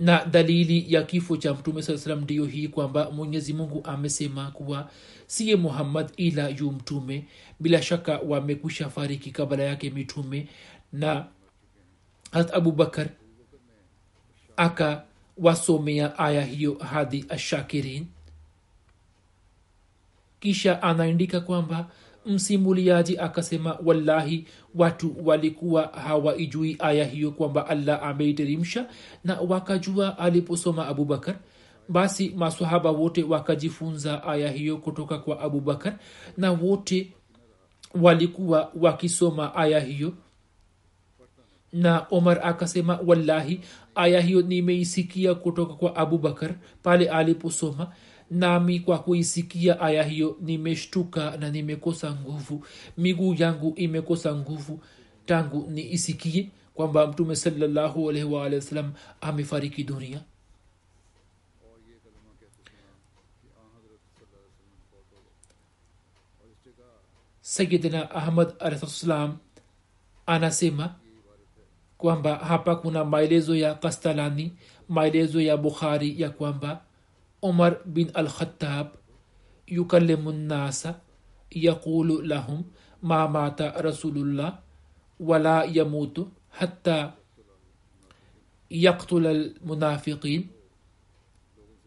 na dalili ya kifo cha mtume saa salam ndiyo hii kwamba mwenyezi mungu amesema kuwa siye muhammad ila yu mtume. Bila shaka wamekwisha fariki kabla yake mitume. Na hat abubakar akawasomea aya hiyo hadi ashakirin kisha anaandika kwamba msimuliaji akasema wallahi watu walikuwa hawaijui aya hiyo kwamba allah ameiterimsha na wakajua aliposoma abubakar basi masahaba wote wakajifunza aya hiyo kutoka kwa abubakar na wote walikuwa wakisoma aya hiyo. Na omar akasema wallahi aya hiyo nimeisikia kutoka kwa abubakar pale aliposoma nami kwa kuisikia aya hiyo nimeshtuka na nimekosa nguvu. Miguu yangu imekosa nguvu tangu niisikie kwamba mtume salallahu alaihi waalihi wasallam amefariki dunia. Sayidina ahmad alahsalam anasema kwamba hapa kuna maelezo ya kastalani maelezo ya bukhari ya kwamba umar bin alkhatab yukalimu nnasa yaqulu lahum ma mata rasulullah wala yamutu hatta yaktula lmunafiqin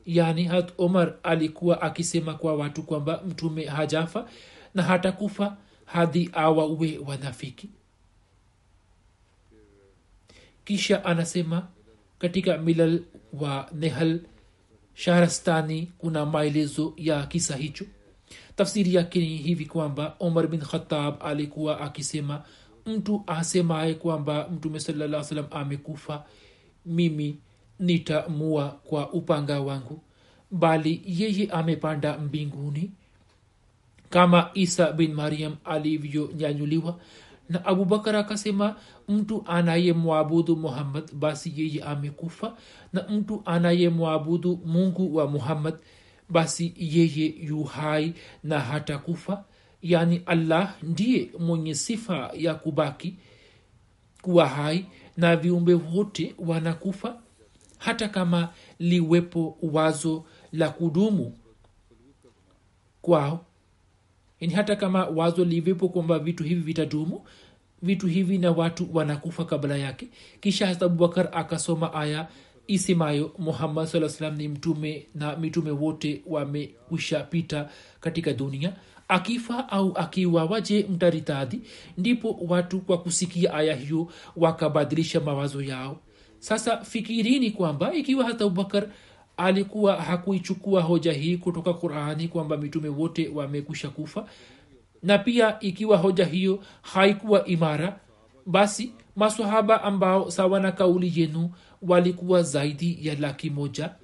yani hat omar alikuwa akisema kwa watu kwamba mtume hajafa na hatakufa hadi awaue wanafiki. Kisha anasema katika milal wa nehal shahrastani kuna maelezo ya kisa hicho. Tafsiri yake ni hivi kwamba omar bin khatab alikuwa akisema mtu asemaye kwamba mtume salaa salam amekufa mimi nitamua kwa upanga wangu. Bali yeye amepanda mbinguni kama isa bin mariam alivyonyanyuliwa na abubakar akasema mtu anayemwabudu muhammad basi yeye amekufa. Na mtu anayemwabudu mungu wa muhammad basi yeye yu hai na hata kufa. Yaani allah ndiye mwenye sifa ya kubaki kuwa hai na viumbe wote wanakufa hata kama liwepo wazo la kudumu kwao yani hata kama wazo liwepo kwamba vitu hivi vitadumu vitu hivi na watu wanakufa kabla yake. Kisha hasa abubakar akasoma aya isemayo muhammad saa salam ni mtume na mitume wote wamekwisha pita katika dunia. Akifa au akiwawa je mtaritadhi ndipo watu kwa kusikia aya hiyo wakabadilisha mawazo yao. Sasa fikirini kwamba ikiwa hata abubakar alikuwa hakuichukua hoja hii kutoka qurani kwamba mitume wote wamekwisha kufa. Na pia ikiwa hoja hiyo haikuwa imara basi masahaba ambao sawa na kauli yenu walikuwa zaidi ya laki moja.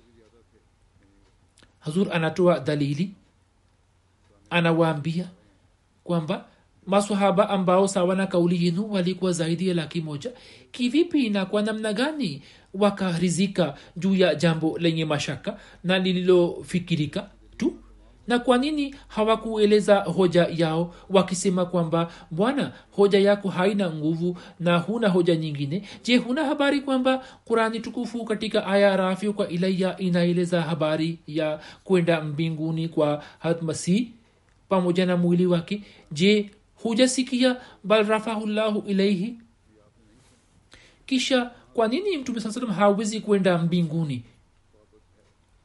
Hazur anatoa dalili anawaambia kwamba masahaba ambao sawa na kauli yenu walikuwa zaidi ya laki moja. Kivipi na kwa namna gani wakarizika juu ya jambo lenye mashaka na lililofikirika tu? Na kwa nini hawakueleza hoja yao wakisema kwamba bwana hoja yako haina nguvu na huna hoja nyingine je huna habari kwamba kurani tukufu katika aya rafyo kwa ilaya inaeleza habari ya kwenda mbinguni kwa hatmasih pamoja na mwili wake? Je hujasikia bal rafahullahu ilaihi kisha kwa nini mtume saa salam hawezi kwenda mbinguni?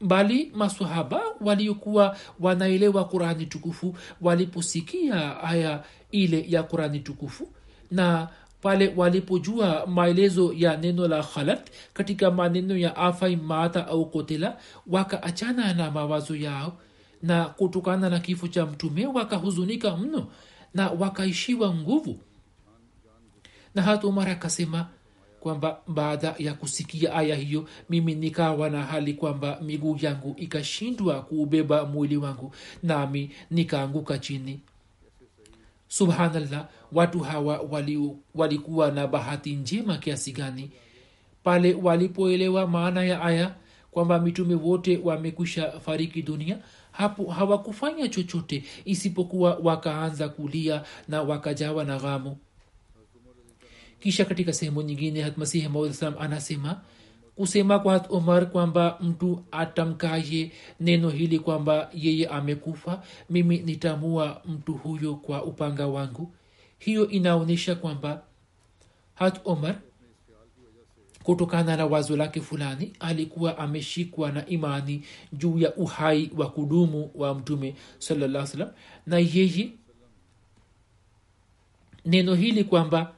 Bali masahaba waliokuwa wanaelewa qurani tukufu waliposikia aya ile ya qurani tukufu na pale walipojua maelezo ya neno la khalat katika maneno ya afai mata au kotela wakaachana na mawazo yao na kutokana na kifo cha mtume wakahuzunika mno na wakaishiwa nguvu. Na hata umar akasema kwamba baada ya kusikia aya hiyo mimi nikawa na hali kwamba miguu yangu ikashindwa kuubeba mwili wangu nami nikaanguka chini. Subhanallah watu hawa wali, walikuwa na bahati njema kiasi gani. Pale walipoelewa maana ya aya kwamba mitume wote wamekwisha fariki dunia hapo hawakufanya chochote isipokuwa wakaanza kulia na wakajawa na ghamu. Kisha katika sehemu nyingine hatmasihi maudsalam anasema kusema kwa hat umar kwamba mtu atamkaye neno hili kwamba yeye amekufa mimi nitamua mtu huyo kwa upanga wangu. Hiyo inaonyesha kwamba hat umar kutokana na wazo lake fulani alikuwa ameshikwa na imani juu ya uhai wa kudumu wa mtume salaa salam na yeye neno hili kwamba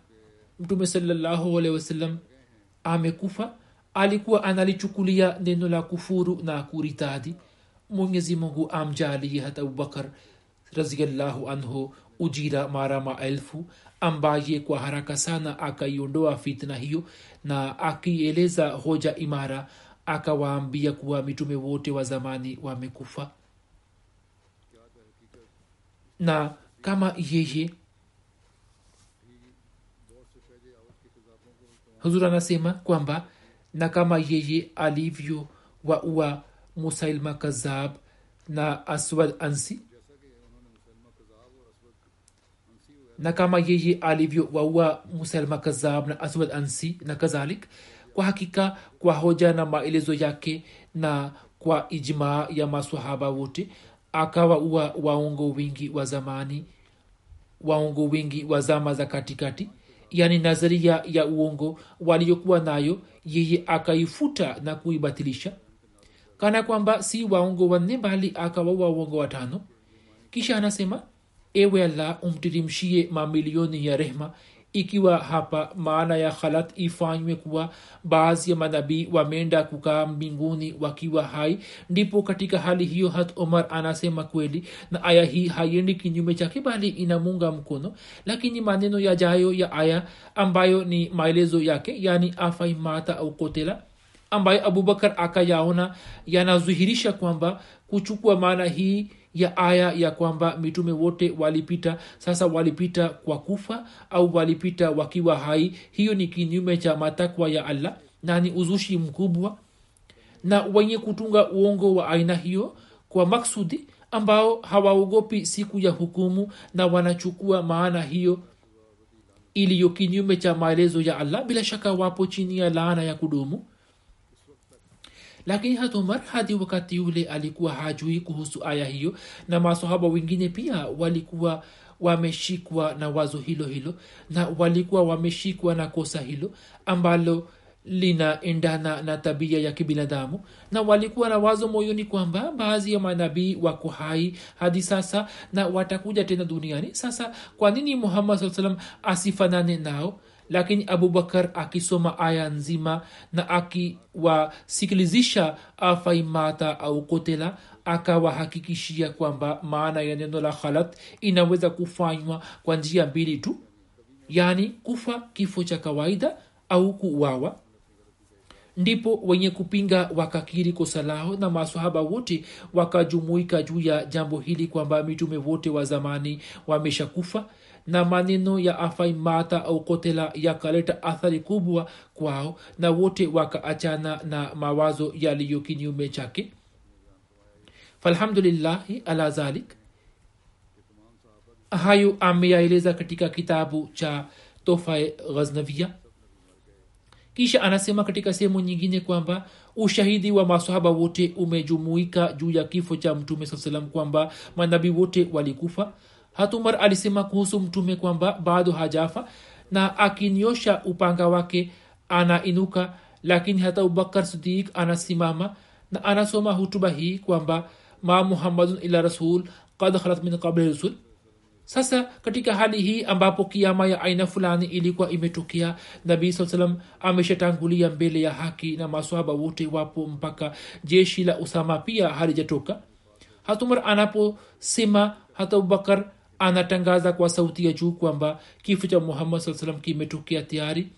mtume salallahu alehi amekufa alikuwa analichukulia neno la kufuru na kuritadi. Mwenyezi mungu amjalie hata abubakar raziallahu anhu ujira mara maelfu ambaye kwa haraka sana akaiondoa fitna hiyo na akieleza hoja imara akawaambia kuwa mitume wote wa zamani wamekufa. Na kama yeye huzur anasema kwamba na kama yeye alivyo waua musailma kazab na aswad ansi na kama yeye alivyowaua musalma kazab na aswad ansi na kadhalik kwa hakika kwa hoja na maelezo yake na kwa ijmaa ya masahaba wote akawaua waongo wingi wa zamani waongo wingi wa zama za katikati. Yani nazaria ya uongo waliyokuwa nayo yeye akaifuta na kuibatilisha. Kana kwamba si waongo wanne bali akawaua waongo watano. Kisha anasema ewe allah umtirimshie mamilioni ya rehma. Ikiwa hapa maana ya khalat ifanywe kuwa baadhi ya manabii wameenda kukaa mbinguni wakiwa hai. Ndipo katika hali hiyo hat omar anasema kweli na aya hii haiendi kinyume chake bali inamunga mkono. Lakini maneno yajayo ya aya ambayo ni maelezo yake yani afaimata au kotela ambayo abubakar akayaona yanazuhirisha kwamba kuchukua maana hii ya aya ya kwamba mitume wote walipita. Sasa walipita kwa kufa au walipita wakiwa hai? Hiyo ni kinyume cha matakwa ya allah. Na ni uzushi mkubwa. Na wenye kutunga uongo wa aina hiyo kwa maksudi ambao hawaogopi siku ya hukumu na wanachukua maana hiyo iliyo kinyume cha maelezo ya allah. Bila shaka wapo chini ya laana ya kudumu lakini hata hadi wakati ule alikuwa hajui kuhusu aya hiyo na masohaba wengine pia walikuwa wameshikwa na wazo hilo hilo na walikuwa wameshikwa na kosa hilo ambalo linaendana na tabia ya kibinadamu na walikuwa na wazo moyoni kwamba baadhi ya manabii wako hai hadi sasa na watakuja tena duniani. Sasa kwa nini muhammad saa salam asifanane nao lakini abubakar akisoma aya nzima na akiwasikilizisha afaimata au kotela akawahakikishia kwamba maana ya neno la khalat inaweza kufanywa kwa njia mbili tu. Yaani kufa kifo cha kawaida au kuuawa. Ndipo wenye kupinga wakakiri kosa lao na masahaba wote wakajumuika juu ya jambo hili kwamba mitume wote wa zamani wameshakufa na maneno ya afaimata au kotela yakaleta athari kubwa kwao na wote wakaachana na mawazo yaliyo kinyume chake. Falhamdulillahi ala dhalik hayo ameyaeleza katika kitabu cha tofae ghaznavia. Kisha anasema katika sehemu nyingine kwamba ushahidi wa masahaba wote umejumuika juu ya kifo cha mtume saa salam kwamba manabii wote walikufa hatumar alisema kuhusu mtume kwamba bado hajafa na akinyosha upanga wake anainuka lakini hata abubakar sidik anasimama na anasoma hutuba hii kwamba ma muhammadun ila rasul kad khalat min qabli rusul. Sasa katika hali hii ambapo kiama ya aina fulani ilikuwa imetokea nabii saa salam ameshatangulia mbele ya haki na maswaba wote wapo mpaka jeshi la usama pia halijatoka. Hatumar anaposema hata abubakar anatangaza kwa sauti ya juu kwamba kifo cha muhammad saa salam kimetokea tayari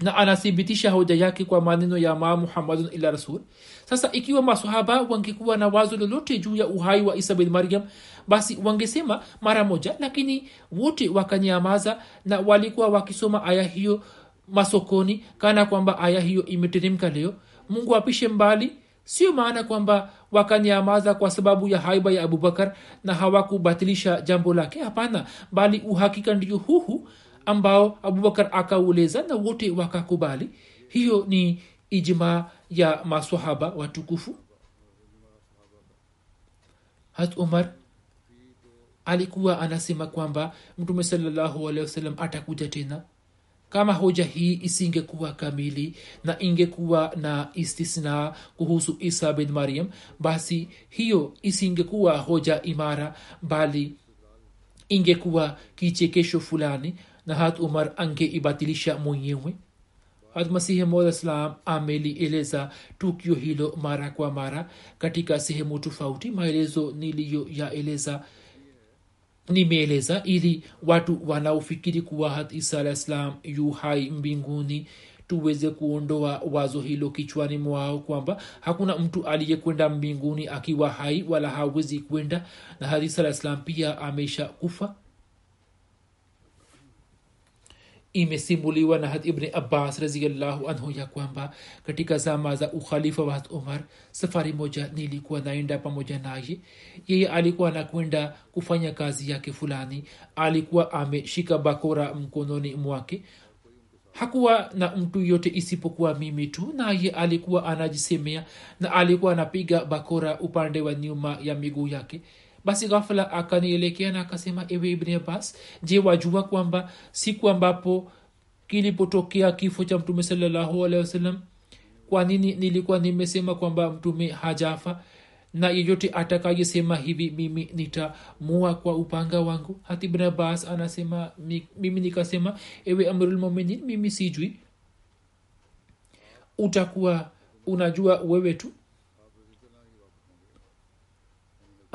na anathibitisha hoja yake kwa maneno ya ma muhammadun ila rasul. Sasa ikiwa masahaba wangekuwa na wazo lolote juu ya uhai wa isa bin maryam basi wangesema mara moja lakini wote wakanyamaza na walikuwa wakisoma aya hiyo masokoni kana kwamba aya hiyo imeteremka leo. Mungu apishe mbali sio maana kwamba wakanyamaza kwa sababu ya haiba ya abubakar na hawakubatilisha jambo lake. Hapana bali uhakika ndio huhu ambao abubakar akaueleza na wote wakakubali. Hiyo ni ijmaa ya masahaba watukufu. Hat umar alikuwa anasema kwamba mtume salllahu alehi wasallam atakuja tena kama hoja hii isingekuwa kamili na ingekuwa na istisna kuhusu isa bin mariam basi hiyo isingekuwa hoja imara bali ingekuwa kichekesho fulani na hat umar angeibatilisha mwenyewe. Masihi mola amelieleza tukio hilo mara kwa mara katika sehemu tofauti. Maelezo niliyoyaeleza nimeeleza ili watu wanaofikiri kuwa isa alah yu hai mbinguni tuweze kuondoa wazo hilo kichwani mwao kwamba hakuna mtu aliyekwenda mbinguni akiwa hai wala hawezi kwenda. Na hadis alah islam pia amesha kufa imesimuliwa na had ibni abbas raziallahu anhu ya kwamba katika zama za ukhalifa wa had umar safari moja nilikuwa naenda pamoja naye. Yeye alikuwa anakwenda kufanya kazi yake fulani. Alikuwa ameshika bakora mkononi mwake. Hakuwa na mtu yote isipokuwa mimi tu naye alikuwa anajisemea na alikuwa anapiga bakora upande wa nyuma ya miguu yake basi ghafla akanielekea na akasema ewe ibni abbas je wajua kwamba siku ambapo kilipotokea kifo cha mtume salallahu alehi kwa nini nilikuwa nimesema kwamba mtume hajafa? Na yeyote atakayesema hivi mimi nitamua kwa upanga wangu. Hati ibn abbas anasema mimi nikasema ewe amrulmuminin mimi sijui. Utakuwa unajua wewe tu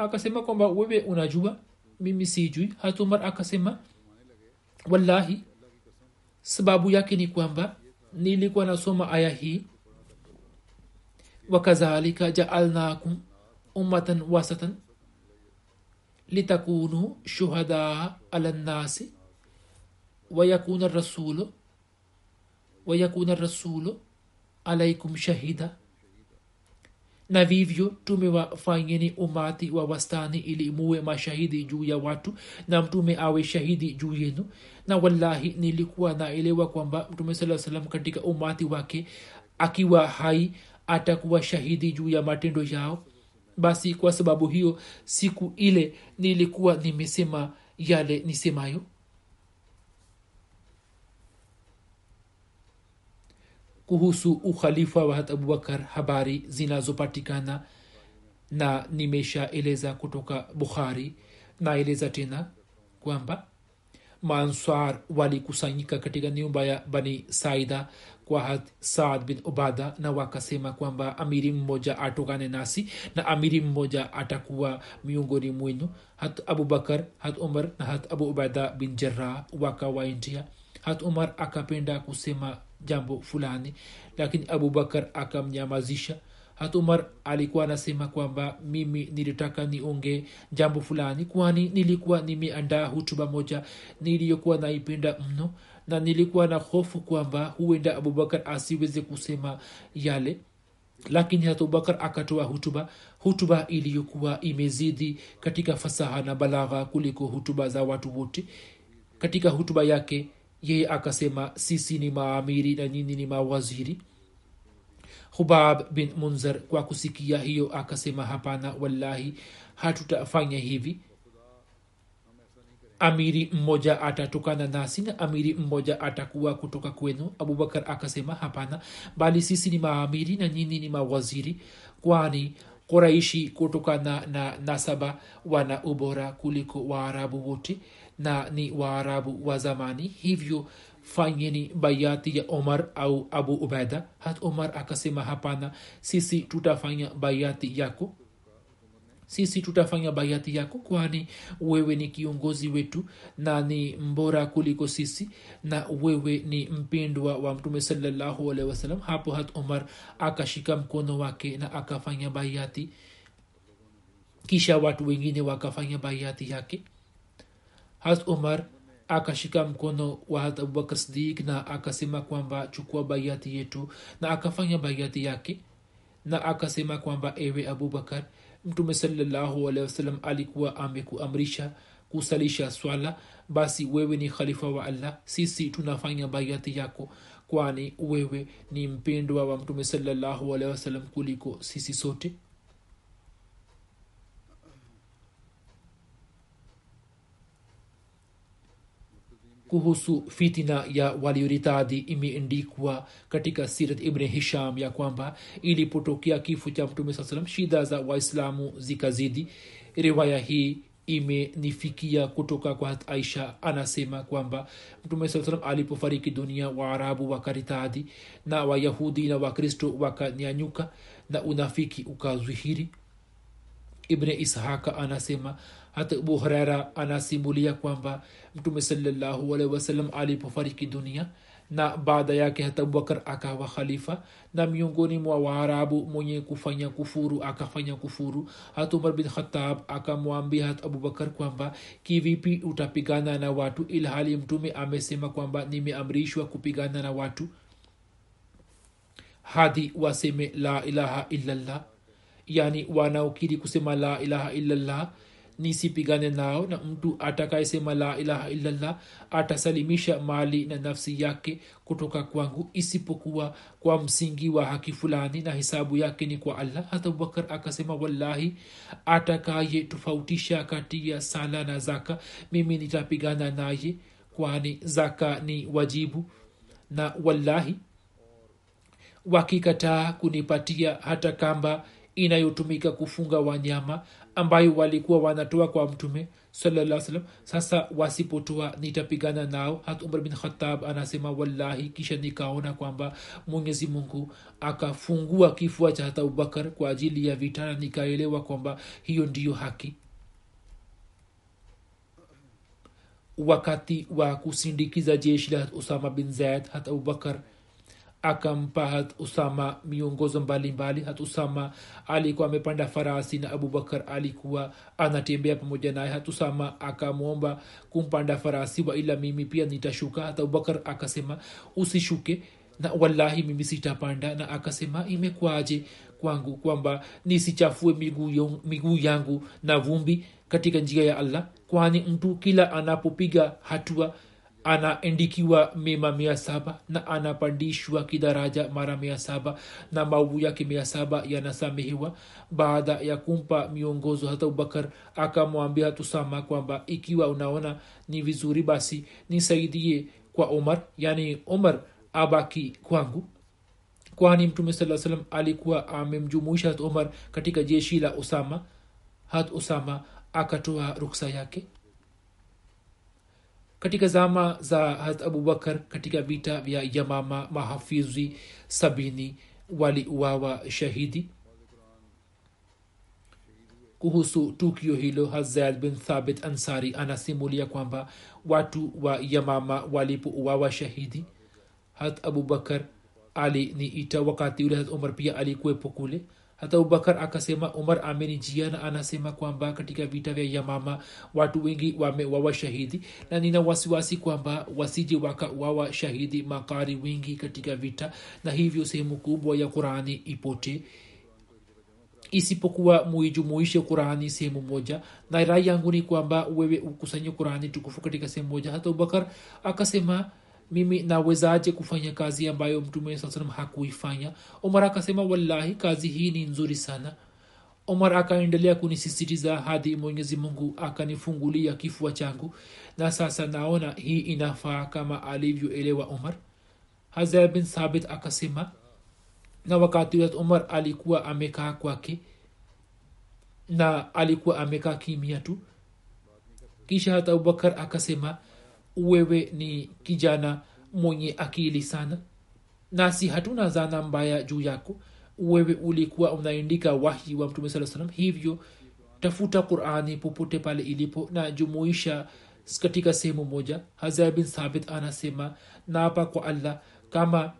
akasema kwamba wewe unajua mimi sijui. Hatumar akasema wallahi sababu yake ni kwamba nilikuwa nasoma aya hii. Wakadhalika jaalnakum ummatan wasatan litakunu shuhadaa ala nnasi wayakuna rasulu wayakuna rasulu alaikum shahida na vivyo tumewafanyeni umati wa wastani ili muwe mashahidi juu ya watu na mtume awe shahidi juu yenu. Na wallahi nilikuwa naelewa kwamba mtume saa salam katika umati wake akiwa hai atakuwa shahidi juu ya matendo yao. Basi kwa sababu hiyo siku ile nilikuwa nimesema yale nisemayo kuhusu ukhalifa wa abubakar habari zinazopatikana na nimeshaeleza kutoka bukhari. Naeleza tena kwamba maanswar walikusanyika katika nyumba ya bani saida kwa had saad bin ubada na wakasema kwamba amiri mmoja atokane nasi na amiri mmoja atakuwa miongoni mwenu hat abubakar hat umar na hat abu ubada bin jarah wakawaindia hat umar akapenda kusema jambo fulani. Lakini abubakar akamnyamazisha. Hat umar alikuwa anasema kwamba mimi nilitaka niongee jambo fulani kwani nilikuwa nimeandaa hutuba moja niliyokuwa naipenda mno na nilikuwa na hofu kwamba huenda abubakar asiweze kusema yale. Lakini abubakar akatoa hutuba. Hutuba iliyokuwa imezidi katika fasaha na balagha kuliko hutuba za watu wote. Katika hutuba yake yeye akasema sisi ni maamiri na nyini ni mawaziri. Hubab bin munzar kwa kusikia hiyo akasema hapana wallahi hatutafanya hivi. Amiri mmoja atatokana nasi na amiri mmoja atakuwa kutoka kwenu. Abubakar akasema hapana bali sisi ni maamiri na nyini ni mawaziri kwani kuraishi kutokana na nasaba wana ubora kuliko waarabu wote na ni waarabu wa zamani. Hivyo fanyeni bayati ya omar au abu ubaida. Hat omar akasema hapana sisi tutafanya bayati yako. Sisi tutafanya bayati yako kwani wewe ni kiongozi wetu na ni mbora kuliko sisi na wewe ni mpendwa wa mtume salallahu wasalam hapo hat omar akashika mkono wake na akafanya bayati. Kisha watu wengine wakafanya bayati yake hat umar akashika mkono wa hat abubakar sidik na akasema kwamba chukua bayati yetu na akafanya bayati yake na akasema kwamba ewe abubakar mtume salallahu alehi wasallam alikuwa amekuamrisha kusalisha swala basi wewe ni khalifa wa allah sisi tunafanya bayati yako kwani wewe ni mpendwa wa mtume salallahu alehi wasallam kuliko sisi sote kuhusu fitina ya walioritadi imeendikwa katika sirat ibn hisham ya kwamba ilipotokea kifo cha mtume saa salam shida za waislamu zikazidi. Riwaya hii imenifikia kutoka kwa aisha anasema kwamba mtume saa salam alipofariki dunia waarabu wakaritadi na wayahudi na wakristo wakanyanyuka na unafiki ukazwihiri ibne ishaka anasema hata abu huraira anasimulia kwamba mtume salallahu alaihi alipofariki dunia na baada yake hata abubakar akawa khalifa na miongoni mwa waarabu mwenye kufanya kufuru akafanya kufuru hata umar bin khatab akamwambia hata abubakar kwamba kivipi utapigana na watu ilhali mtume amesema kwamba nimeamrishwa kupigana na watu? Hadi waseme la ilaha illallah yani wanaokiri kusema la ilaha illallah nisipigane nao na mtu atakayesema la ilaha illallah atasalimisha mali na nafsi yake kutoka kwangu isipokuwa kwa msingi wa haki fulani na hisabu yake ni kwa allah. Hata abubakar akasema wallahi atakayetofautisha kati ya sala na zaka mimi nitapigana naye kwani zaka ni wajibu. Na wallahi wakikataa kunipatia hata kamba inayotumika kufunga wanyama ambayo walikuwa wanatoa kwa mtume salaa salam sasa wasipotoa nitapigana nao. Hat umar bin khatab anasema wallahi kisha nikaona kwamba mwenyezi mungu akafungua kifua cha hata abubakar kwa ajili ya vitana nikaelewa kwamba hiyo ndiyo haki. Wakati wa kusindikiza jeshi la usama bin zaid hat abubakar akampa hat usama miongozo mbalimbali. Hat usama alikuwa amepanda farasi na abubakar alikuwa anatembea pamoja naye. Hat usama akamwomba kumpanda farasi wa mimi pia nitashuka. Hata abubakar akasema usishuke. Na wallahi mimi sitapanda. Na akasema imekwaje kwangu kwamba nisichafue miguu yangu na vumbi katika njia ya allah? Kwani mtu kila anapopiga hatua anaendikiwa mema mia saba na anapandishwa kidaraja mara mia saba na maovu yake mia saba yanasamehiwa baada ya kumpa miongozo hata abubakar akamwambia hatusama kwamba ikiwa unaona ni vizuri basi nisaidie kwa omar yani umar abaki kwangu. Kwani mtume saa salam alikuwa amemjumuisha hat omar katika jeshi la usama. Hat usama akatoa ruksa yake katika zama za harat abubakar katika vita vya yamama mahafizi sabini waliuawa shahidi. Kuhusu tukio hilo hazaid bin thabit ansari anasimulia kwamba watu wa yamama walipouawa shahidi hat abubakar aliniita wakati ule umar pia alikuwepo kule hata abubakar akasema umar amenijia na anasema kwamba katika vita vya yamama watu wengi wamewawa shahidi na nina wasiwasi kwamba wasije wakawawa shahidi makari wengi katika vita na hivyo sehemu kubwa ya qurani ipote. Isipokuwa muijumuishe qurani sehemu moja na rai yangu ni kwamba wewe ukusanye qurani tukufu katika sehemu moja. Hata abubakar akasema mimi nawezaje kufanya kazi ambayo mtume saa hakuifanya? Omar akasema wallahi kazi hii ni nzuri sana. Omar akaendelea kunisisitiza hadi mwenyezi mungu akanifungulia kifua changu. Na sasa naona hii inafaa kama alivyoelewa omar. Hazar bin sabit akasema na wakati umar alikuwa amekaa kwake na alikuwa amekaa kimia tu. Kisha hata abubakar akasema wewe ni kijana mwenye akili sana. Nasi hatuna zana mbaya juu yako. Wewe ulikuwa unaendika wahi wa mtume saa salam hivyo tafuta qurani popote pale ilipo na jumuisha katika sehemu moja. Hazar bin thabit anasema naapa kwa allah kama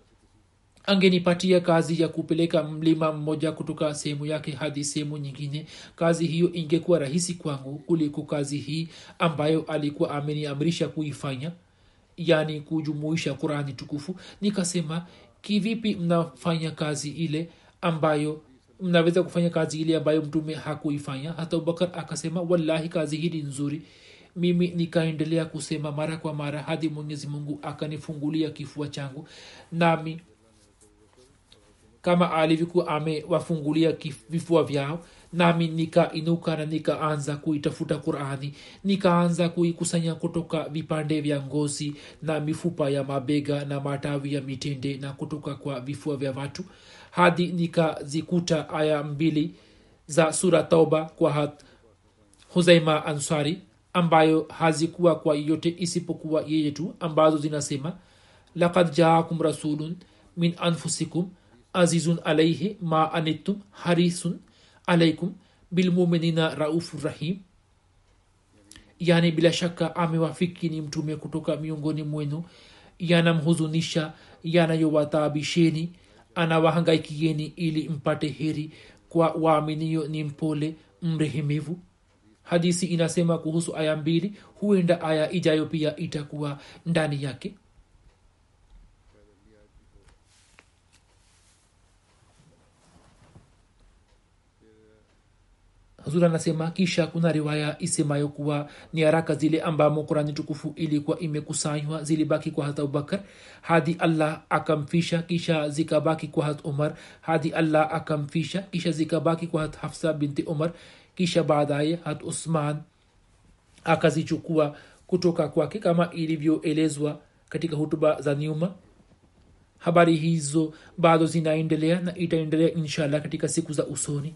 angenipatia kazi ya kupeleka mlima mmoja kutoka sehemu yake hadi sehemu nyingine. Kazi hiyo ingekuwa rahisi kwangu kuliko kazi hii ambayo alikuwa ameniamrisha kuifanya yani kujumuisha qurani tukufu. Nikasema kivipi mnafanya kazi ile ambayo mnaweza kufanya kazi ile ambayo mtume hakuifanya? Hata abubakar akasema wallahi kazi hii ni nzuri. Mimi nikaendelea kusema mara kwa mara hadi mwenyezi mungu akanifungulia kifua changu. Nami kama alivyokuwa amewafungulia vifua vyao nami nikainuka na nikaanza kuitafuta qurani nikaanza kuikusanya kutoka vipande vya ngozi na mifupa ya mabega na matawi ya mitende na kutoka kwa vifua vya watu hadi nikazikuta aya mbili za sura tauba kwa huzaima ansari ambayo hazikuwa kwa yote isipokuwa yeye tu ambazo zinasema lakad jaakum rasulun min anfusikum azizun alaihi ma anittum harisun alaikum bilmuminina raufu rahim. Yani bila shaka amewafiki ni mtume kutoka miongoni mwenu. Yanamhuzunisha yanayowataabisheni anawahangaikieni ili mpate heri kwa waaminio ni mpole mrehemivu. Hadisi inasema kuhusu aya mbili huenda aya ijayo pia itakuwa ndani yake hazur anasema kisha kuna riwaya isemayo kuwa ni haraka zile ambamo kurani tukufu ilikuwa imekusanywa zilibaki kwa hat abubakar hadi allah akamfisha kisha zikabaki kwa hat umar hadi allah akamfisha kisha zikabaki kwa hat hafsa binti umar kisha baadaye hat usman akazichukua kutoka kwake kama ilivyoelezwa katika hutuba za nyuma. Habari hizo bado zinaendelea na itaendelea inshallah katika siku za usoni